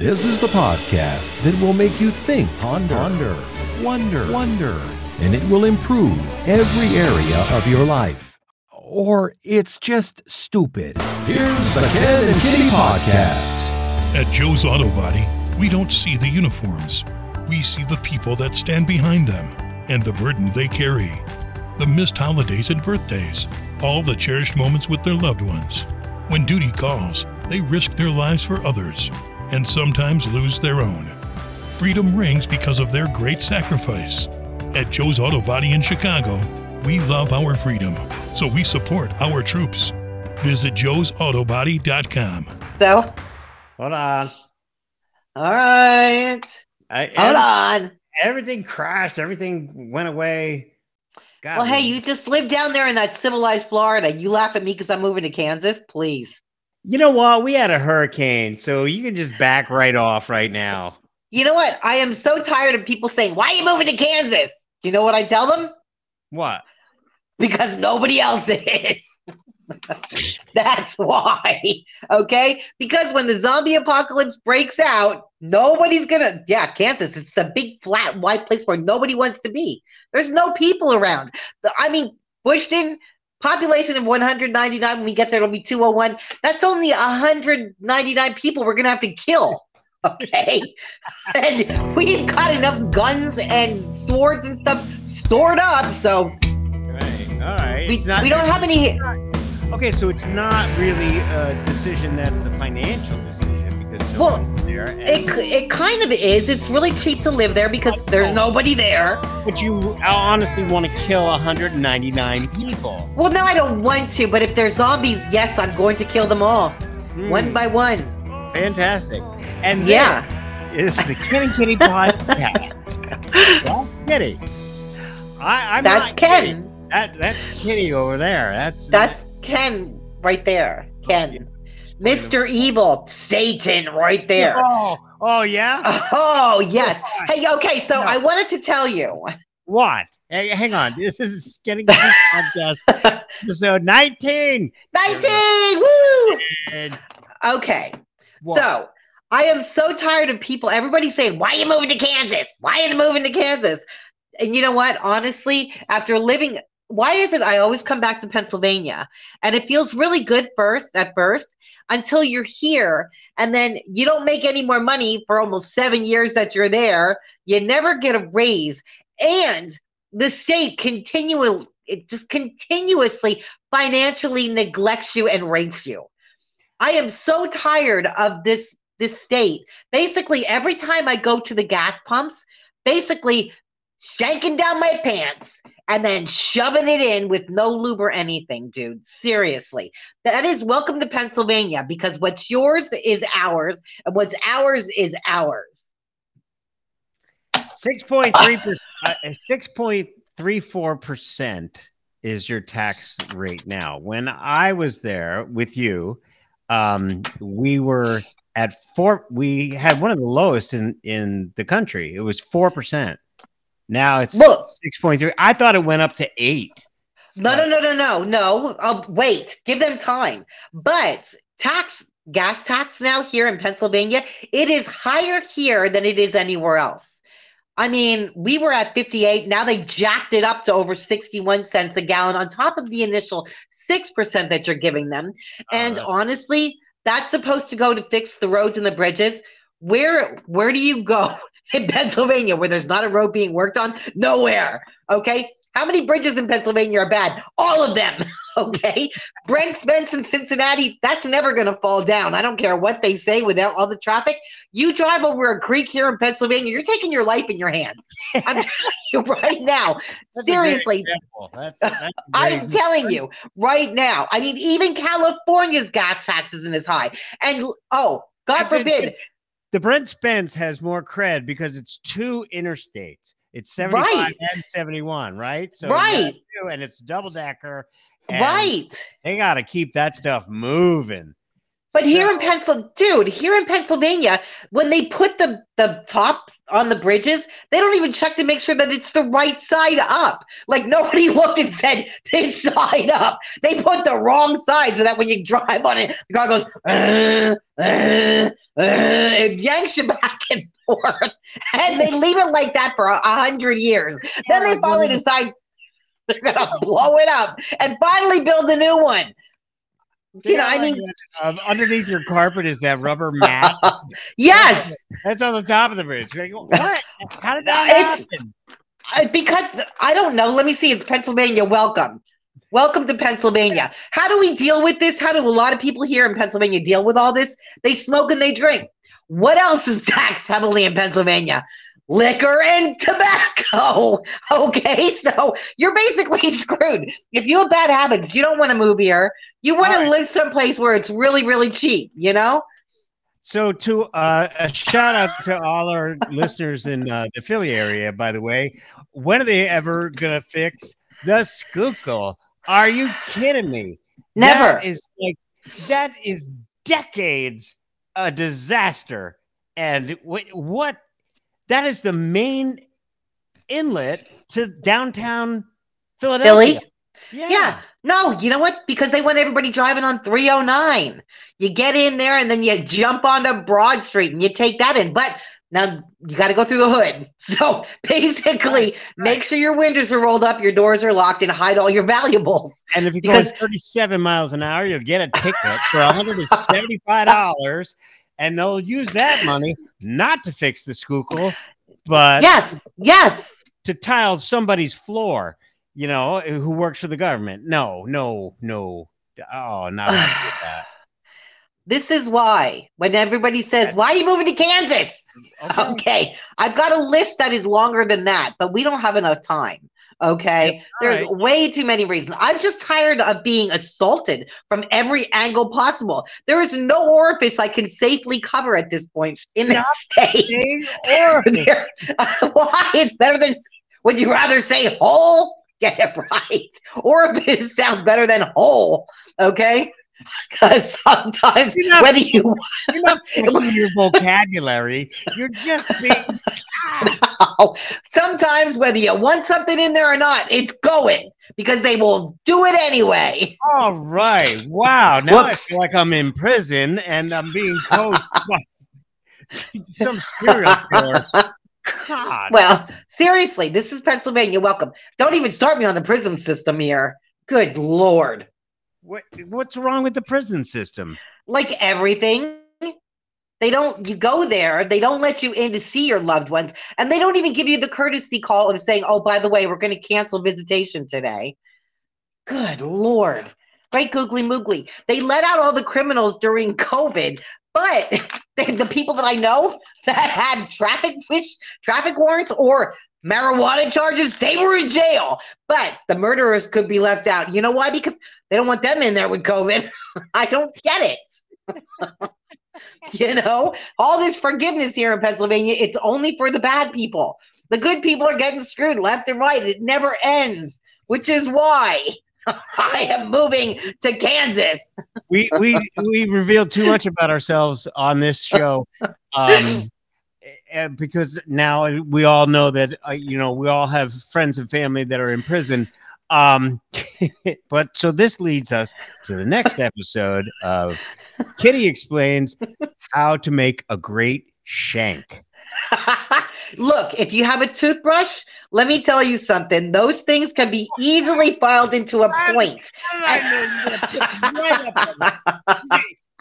This is the podcast that will make you think, ponder, ponder, wonder, wonder, and it will improve every area of your life. Or it's just stupid. Here's the Ken and Kitty Podcast. At Joe's Auto Body, we don't see the uniforms. We see the people that stand behind them and the burden they carry. The missed holidays and birthdays, all the cherished moments with their loved ones. When duty calls, they risk their lives for others and sometimes lose their own. Freedom rings because of their great sacrifice. At Joe's Auto Body in Chicago, we love our freedom, so we support our troops. Visit joesautobody.com. So, Hold on. all right. I, Hold on. Everything crashed. Everything went away. God, Well, hey, you just live down there in that civilized Florida. You laugh at me because I'm moving to Kansas? Please. You know what? We had a hurricane, so you can just back right off right now. You know what? I am so tired of people saying, Why are you moving to Kansas? You know what I tell them? What? Because nobody else is. That's why. Okay? Because when the zombie apocalypse breaks out, nobody's gonna, yeah, Kansas, it's the big flat white place where nobody wants to be. There's no people around. I mean, Bushton, population of 199, when we get there, it'll be 201. That's only 199 people we're gonna have to kill. Okay? and we've got enough guns and swords and stuff stored up, so Right. All right. we, not- we don't have any. Okay, so it's not really a decision that's a financial decision Well. It, it kind of is. It's really cheap to live there because there's nobody there. but you honestly want to kill 199 people. Well, no, I don't want to, but if they're zombies, yes, I'm going to kill them all, Hmm, one by one. fantastic. And Yeah. is the and Kitty podcast. That's Kitty. I, I'm That's Kitty. Ken. That that's Kitty over there. That's That's Ken right there. Ken. Mr. Evil, Satan right there. Oh, oh yeah. Oh, yes. Oh, hey, okay, so I wanted to tell you. What? Hey, hang on. This is getting podcast episode 19. 19! Woo! And Okay. what? So I am so tired of people, everybody saying, Why are you moving to Kansas? Why are you moving to Kansas? And you know what? Honestly, after living, why is it I always come back to Pennsylvania? And it feels really good first at first until you're here. And then you don't make any more money for almost seven years that you're there. You never get a raise. And the state continually, it just continuously financially neglects you and rapes you. I am so tired of this this state. Basically, every time I go to the gas pumps, basically shanking down my pants and then shoving it in with no lube or anything, dude. Seriously. That is welcome to Pennsylvania because what's yours is ours and what's ours is ours. 6.3 uh, 6.34% is your tax rate now. When I was there with you, um, we were at four we had one of the lowest in in the country. It was 4%. Now it's Look. 6.3. I thought it went up to 8. No, no, no, no, no, no. Oh, wait, give them time. But tax, gas tax now here in Pennsylvania, it is higher here than it is anywhere else. I mean, we were at 58. Now they jacked it up to over 61 cents a gallon on top of the initial 6% that you're giving them. Ah, and that's- honestly, that's supposed to go to fix the roads and the bridges. Where where do you go in Pennsylvania where there's not a road being worked on? Nowhere. Okay. How many bridges in Pennsylvania are bad? All of them. Okay. Brent Spence in Cincinnati, that's never going to fall down. I don't care what they say without all the traffic. You drive over a creek here in Pennsylvania, you're taking your life in your hands. I'm telling you right now. That's Seriously. That's, that's I'm telling you right now. I mean, even California's gas tax isn't as high. And oh, God forbid, the Brent Spence has more cred because it's two interstates. It's 75 Right. and 71, right? So Right. two, and it's double decker. right. They got to keep that stuff moving. But here in So- Pennsylvania, dude, here in Pennsylvania, when they put the the top on the bridges, they don't even check to make sure that it's the right side up. Like nobody looked and said this side up. They put the wrong side so that when you drive on it, the car goes uh, uh, uh, it yanks you back and forth, and they leave it like that for a, a hundred years. then they finally decide they're gonna blow it up and finally build a new one. You know, I mean, um, underneath your carpet is that rubber mat. yes. That's on the top of the bridge. Like, what? How did that It's- happen? I- because I don't know. Let me see. It's Pennsylvania. Welcome. Welcome to Pennsylvania. How do we deal with this? How do a lot of people here in Pennsylvania deal with all this? They smoke and they drink. What else is taxed heavily in Pennsylvania? Liquor and tobacco. Okay, so you're basically screwed. If you have bad habits, you don't want to move here. You want to live someplace where it's really, really cheap, you know? So, to uh, a shout out to all our listeners in uh, the Philly area, by the way. When are they ever gonna fix the Schuylkill? Are you kidding me? Never. That is like that is decades a disaster. And what what that is the main inlet to downtown Philadelphia. Yeah. Yeah. No, you know what? Because they want everybody driving on 309. You get in there and then you jump onto Broad Street and you take that in. But now you got to go through the hood. So basically, make sure your windows are rolled up, your doors are locked, and hide all your valuables. And if you go Because- 37 miles an hour, you'll get a ticket for $175. And they'll use that money not to fix the Schuylkill, but Yes, yes. to tile somebody's floor, you know, who works for the government. No, no, no. Oh, not that. This is why when everybody says, Why are you moving to Kansas? Okay. Okay, I've got a list that is longer than that, but we don't have enough time. Okay, there's right. way too many reasons. I'm just tired of being assaulted from every angle possible. There is no orifice I can safely cover at this point in the state. Orifice. Why? It's better than. Would you rather say hole? Get it right. Orifice sounds better than hole. Okay, because sometimes not- whether you You're not fixing your vocabulary. You're just being. sometimes whether you want something in there or not, it's going because they will do it anyway. All right. Wow. Now I feel like I'm in prison and I'm being coached by some serial killer. God. Well, seriously, this is Pennsylvania. Welcome. Don't even start me on the prison system here. Good lord. What, what's wrong with the prison system? Like everything. They don't, you go there, they don't let you in to see your loved ones, and they don't even give you the courtesy call of saying, oh, by the way, we're going to cancel visitation today. Good Lord. Right, Googly Moogly. They let out all the criminals during COVID, but the, people that I know that had traffic wish, traffic warrants or marijuana charges, they were in jail. But the murderers could be left out. You know why? Because they don't want them in there with COVID. I don't get it. you know, all this forgiveness here in Pennsylvania, it's only for the bad people. The good people are getting screwed left and right. It never ends, which is why I am moving to Kansas. We we we revealed too much about ourselves on this show. Um because now we all know that uh, you know we all have friends and family that are in prison um but so this leads us to the next episode of kitty explains how to make a great shank Look, if you have a toothbrush, let me tell you something. Those things can be easily filed into a point.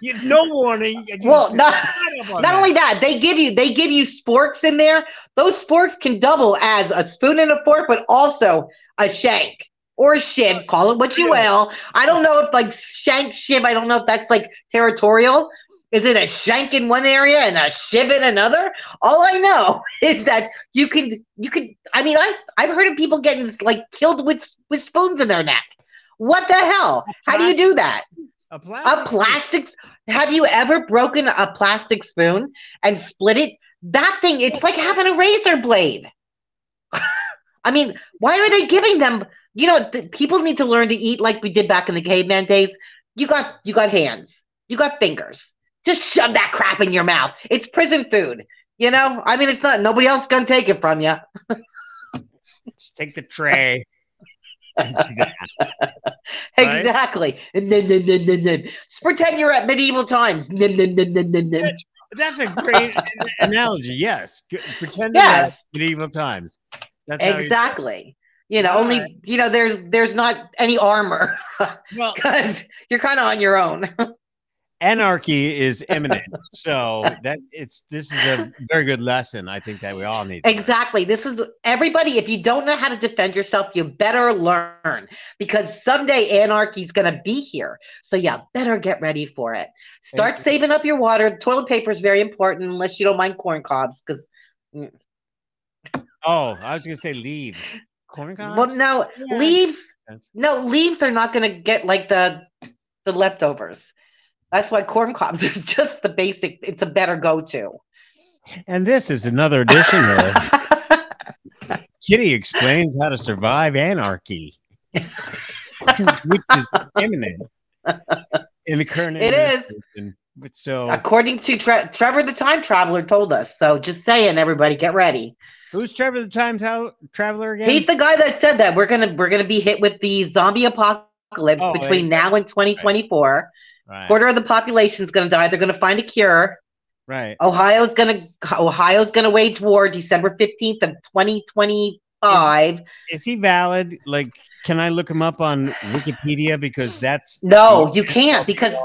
you no warning you Well, not- right up on Not that. only that, they give you they give you sporks in there. Those sporks can double as a spoon and a fork, but also a shank or a shiv. Call it what you will. I don't know if like shank shiv. I don't know if that's like territorial. Is it a shank in one area and a shiv in another? All I know is that you can you can. I mean, I've I've heard of people getting like killed with with spoons in their neck. What the hell? How do you do that? a plastic. A plastic. Have you ever broken a plastic spoon and split it? That thing, it's like having a razor blade. I mean, why are they giving them? You know, th- people need to learn to eat like we did back in the caveman days. You got you got hands. You got fingers. Just shove that crap in your mouth. It's prison food. You know, I mean, it's not nobody else gonna take it from you. Just take the tray. Right? exactly. And then, then, then, then, then. Just pretend you're at medieval times. Then. That's a great analogy. Yes, pretend Yes. medieval times. That's Exactly. You know, All only right. you know, there's there's not any armor Well, because you're kind of on your own. Anarchy is imminent, so that it's this is a very good lesson. I think that we all need. Exactly. This is everybody. If you don't know how to defend yourself, you better learn because someday anarchy is going to be here. So, yeah, better get ready for it. Start And- saving up your water. Toilet paper is very important unless you don't mind corn cobs. Because, mm. Oh, I was gonna say leaves, corn cobs. well, no, Yeah, leaves, no, leaves are not going to get like the the leftovers. That's why corn cobs are just the basic. It's a better go to. And this is another edition of Kitty explains how to survive anarchy, which is imminent in the current. It is. But so, According to Tre- Trevor, the time traveler, told us. So, just saying, everybody, get ready. who's Trevor the time tra- traveler again? He's the guy that said that we're gonna we're gonna be hit with the zombie apocalypse Oh, between now and 2024. right, Quarter of the population is gonna die. They're gonna find a cure. right. Ohio's gonna Ohio's gonna wage war December 15th of 2025. Is he valid? Like, can I look him up on Wikipedia because that's No, you can't because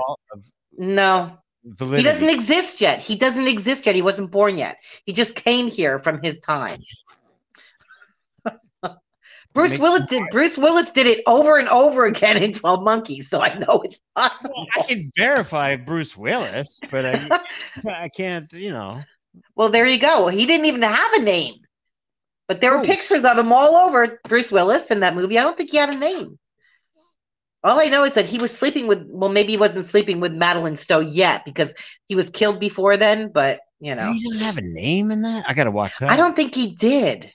no, he doesn't exist yet. He doesn't exist yet. He wasn't born yet. He just came here from his time. Bruce Willis did Bruce Willis did it over and over again in 12 Monkeys, so I know it's possible. I can verify Bruce Willis, but I, I can't. You know, Well, there you go. He didn't even have a name. But there were Oh. pictures of him all over Bruce Willis in that movie. I don't think he had a name. All I know is that he was sleeping with, well, maybe he wasn't sleeping with Madeleine Stowe yet because he was killed before then, but you know, he didn't have a name in that. I gotta watch that. I don't think he did.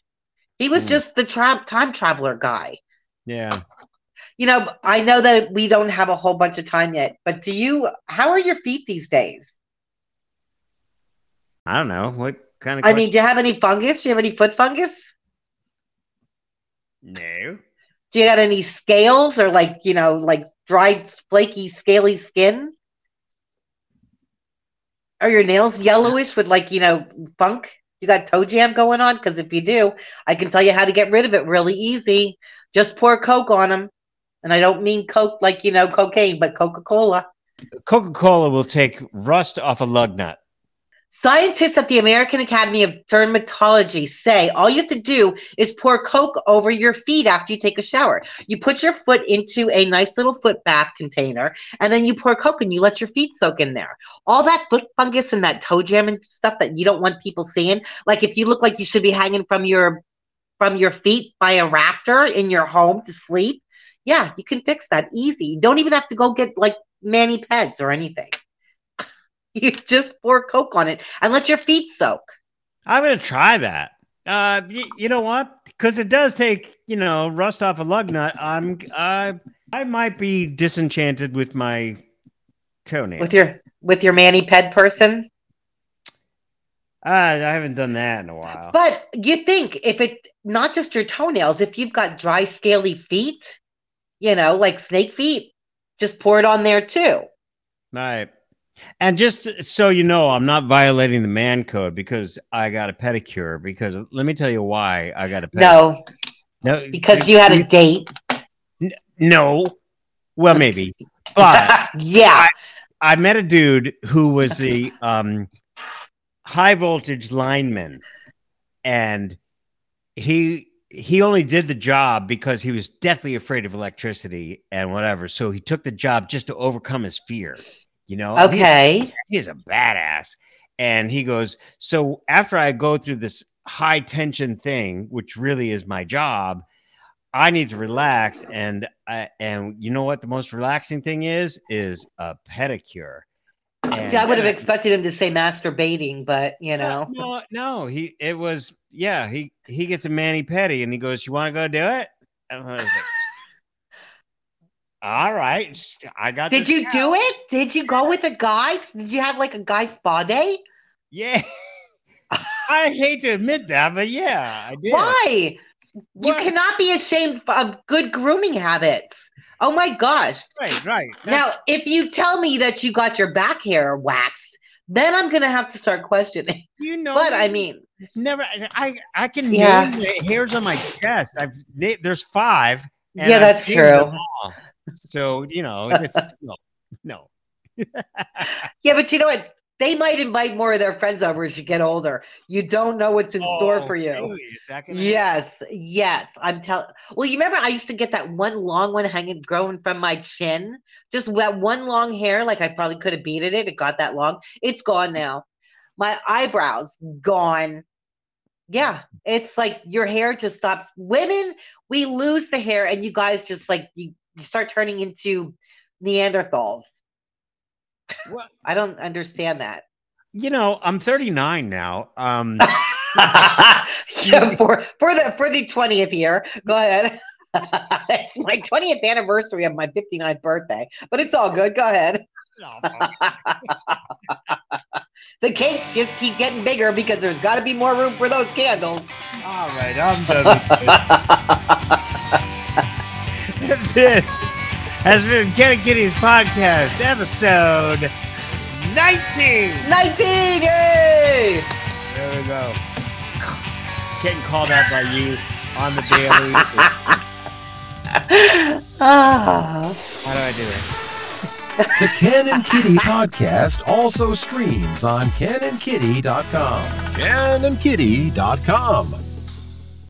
He was Hmm. just the tra- time traveler guy. Yeah. You know, I know that we don't have a whole bunch of time yet, but do you, how are your feet these days? I don't know what kind of. I mean, do you have any fungus? Do you have any foot fungus? no. Do you got any scales or like, you know, like dried, flaky, scaly skin? Are your nails yellowish with like, you know, funk? You got toe jam going on? Because if you do, I can tell you how to get rid of it really easy. Just pour Coke on them. And I don't mean Coke like, you know, cocaine, but Coca Cola. Coca Cola will take rust off a lug nut. Scientists at the American Academy of Dermatology say all you have to do is pour Coke over your feet after you take a shower. You put your foot into a nice little foot bath container, and then you pour Coke and you let your feet soak in there. All that foot fungus and that toe jam and stuff that you don't want people seeing, like if you look like you should be hanging from your from your feet by a rafter in your home to sleep, yeah, you can fix that easy. You don't even have to go get like mani peds or anything. You just pour Coke on it and let your feet soak. I'm gonna try that. Uh, y- you know what? Because it does take you know rust off a lug nut. I'm uh, I might be disenchanted with my toenails. with your with your mani ped person. Uh, I haven't done that in a while. But you think if it not just your toenails, if you've got dry, scaly feet, you know, like snake feet, just pour it on there too. Right. And just so you know, I'm not violating the man code because I got a pedicure. Because let me tell you why I got a pedicure. No, no, because you had a date. no. Well, maybe, but yeah. I met a dude who was a um, high voltage lineman, and he he only did the job because he was deathly afraid of electricity and whatever. So he took the job just to overcome his fear. You know, Okay. he's a badass. And he goes, So after I go through this high tension thing, which really is my job, I need to relax. And I, and you know what the most relaxing thing is? Is a pedicure. See, I would have expected him to say masturbating, but you know. No, no, he it was yeah, he he gets a mani pedi and he goes, You want to go do it? And I was like, All right, I got. Did you do it? Did you go with a guy? Did you have like a guy spa day? Yeah. I hate to admit that, but yeah, I did. Why? You cannot be ashamed of good grooming habits. Oh my gosh. Right, right. That's- Now, if you tell me that you got your back hair waxed, then I'm going to have to start questioning. you know, But I mean, never. I I can Yeah. name the hairs on my chest. I've there's five. Yeah, that's true. So you know, it's no, no. yeah, but you know what? They might invite more of their friends over as you get older. You don't know what's in store Oh, for you. really? Is that gonna- Yes, yes. I'm telling. Well, you remember I used to get that one long one hanging, growing from my chin, just that one long hair. Like I probably could have beaded it. It got that long. It's gone now. My eyebrows gone. Yeah, it's like your hair just stops. Women, we lose the hair, and you guys just like you, you start turning into Neanderthals. Well, I don't understand that. you know, I'm 39 now. Um, yeah, for for the for the twentieth year. Go ahead. it's my twentieth anniversary of my 59th birthday, but it's all good. Go ahead. no, The cakes just keep getting bigger because there's got to be more room for those candles. all right, I'm done with this. This has been Ken and Kitty's podcast, episode 19. 19, yay! There we go. Getting called out by you on the daily. Ah. How do I do it? The Ken and Kitty podcast also streams on kenandkitty.com. Kenandkitty.com.